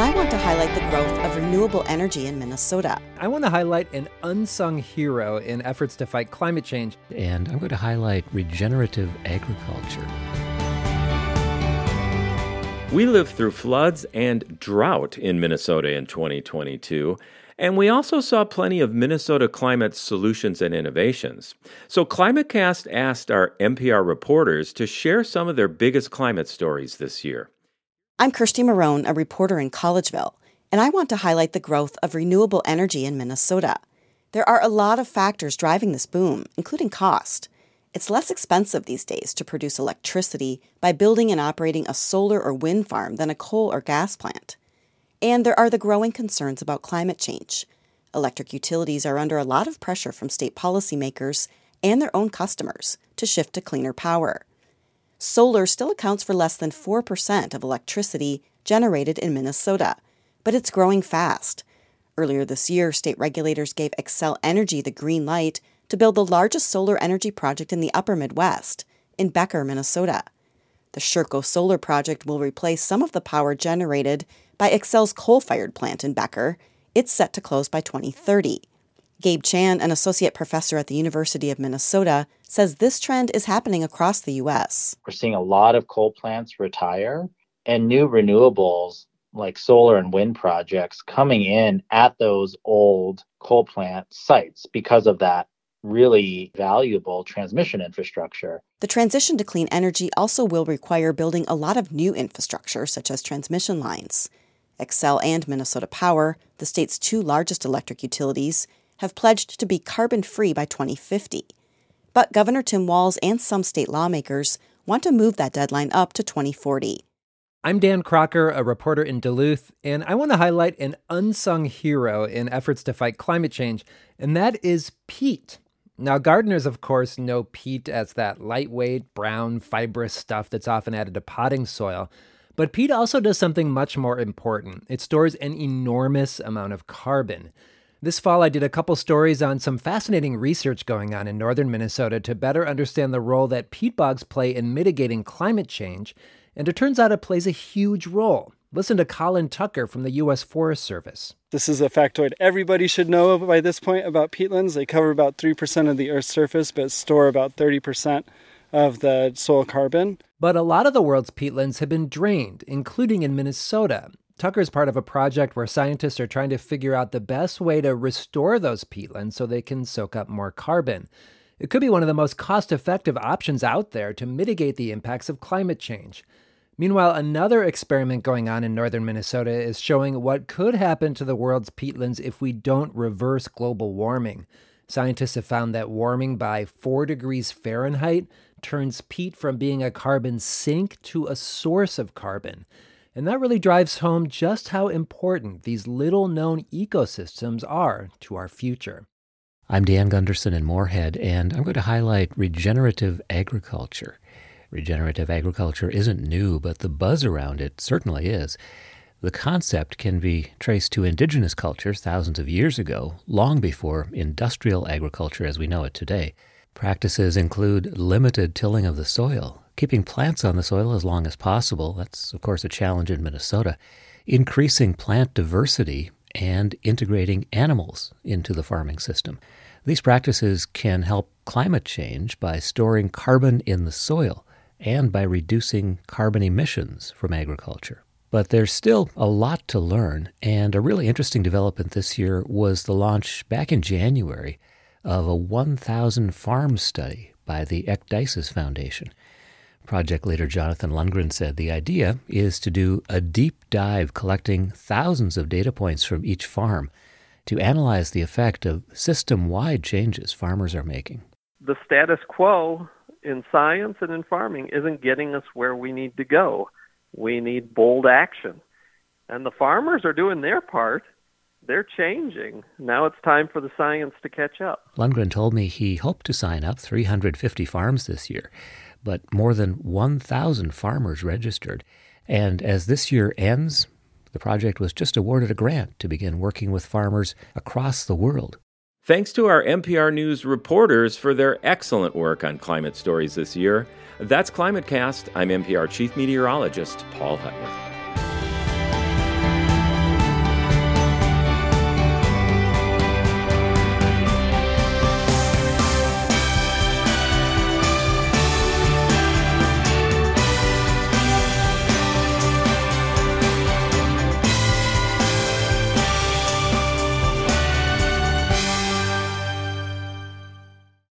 I want to highlight the growth of renewable energy in Minnesota. I want to highlight an unsung hero in efforts to fight climate change. And I'm going to highlight regenerative agriculture. We lived through floods and drought in Minnesota in 2022. And we also saw plenty of Minnesota climate solutions and innovations. So ClimateCast asked our MPR reporters to share some of their biggest climate stories this year. I'm Kirsti Marohn, a reporter in Collegeville, and I want to highlight the growth of renewable energy in Minnesota. There are a lot of factors driving this boom, including cost. It's less expensive these days to produce electricity by building and operating a solar or wind farm than a coal or gas plant. And there are the growing concerns about climate change. Electric utilities are under a lot of pressure from state policymakers and their own customers to shift to cleaner power. Solar still accounts for less than 4% of electricity generated in Minnesota, but it's growing fast. Earlier this year, state regulators gave Xcel Energy the green light to build the largest solar energy project in the upper Midwest, in Becker, Minnesota. The Sherco Solar Project will replace some of the power generated by Xcel's coal fired plant in Becker. It's set to close by 2030. Gabe Chan, an associate professor at the University of Minnesota, says this trend is happening across the U.S. We're seeing a lot of coal plants retire and new renewables like solar and wind projects coming in at those old coal plant sites because of that really valuable transmission infrastructure. The transition to clean energy also will require building a lot of new infrastructure, such as transmission lines. Xcel and Minnesota Power, the state's two largest electric utilities, have pledged to be carbon free by 2050. But Governor Tim Walz and some state lawmakers want to move that deadline up to 2040. I'm Dan Kraker, a reporter in Duluth, and I want to highlight an unsung hero in efforts to fight climate change, and that is peat. Now, gardeners, of course, know peat as that lightweight, brown, fibrous stuff that's often added to potting soil. But peat also does something much more important it stores an enormous amount of carbon. This fall, I did a couple stories on some fascinating research going on in northern Minnesota to better understand the role that peat bogs play in mitigating climate change, and it turns out it plays a huge role. Listen to Colin Tucker from the U.S. Forest Service. This is a factoid everybody should know by this point about peatlands. They cover about 3% of the Earth's surface, but store about 30% of the soil carbon. But a lot of the world's peatlands have been drained, including in Minnesota. Tucker is part of a project where scientists are trying to figure out the best way to restore those peatlands so they can soak up more carbon. It could be one of the most cost effective options out there to mitigate the impacts of climate change. Meanwhile, another experiment going on in northern Minnesota is showing what could happen to the world's peatlands if we don't reverse global warming. Scientists have found that warming by 4 degrees Fahrenheit turns peat from being a carbon sink to a source of carbon. And that really drives home just how important these little known ecosystems are to our future. I'm Dan Gunderson in Moorhead, and I'm going to highlight regenerative agriculture. Regenerative agriculture isn't new, but the buzz around it certainly is. The concept can be traced to indigenous cultures thousands of years ago, long before industrial agriculture as we know it today. Practices include limited tilling of the soil, keeping plants on the soil as long as possible. That's, of course, a challenge in Minnesota. Increasing plant diversity and integrating animals into the farming system. These practices can help climate change by storing carbon in the soil and by reducing carbon emissions from agriculture. But there's still a lot to learn, and a really interesting development this year was the launch back in January of a 1,000 farm study by the Ecdysis Foundation. Project leader Jonathan Lundgren said the idea is to do a deep dive collecting thousands of data points from each farm to analyze the effect of system wide changes farmers are making. The status quo in science and in farming isn't getting us where we need to go. We need bold action. And the farmers are doing their part. They're changing. Now it's time for the science to catch up. Lundgren told me he hoped to sign up 350 farms this year, but more than 1,000 farmers registered. And as this year ends, the project was just awarded a grant to begin working with farmers across the world. Thanks to our MPR News reporters for their excellent work on climate stories this year. That's ClimateCast. I'm MPR Chief Meteorologist Paul Huttner.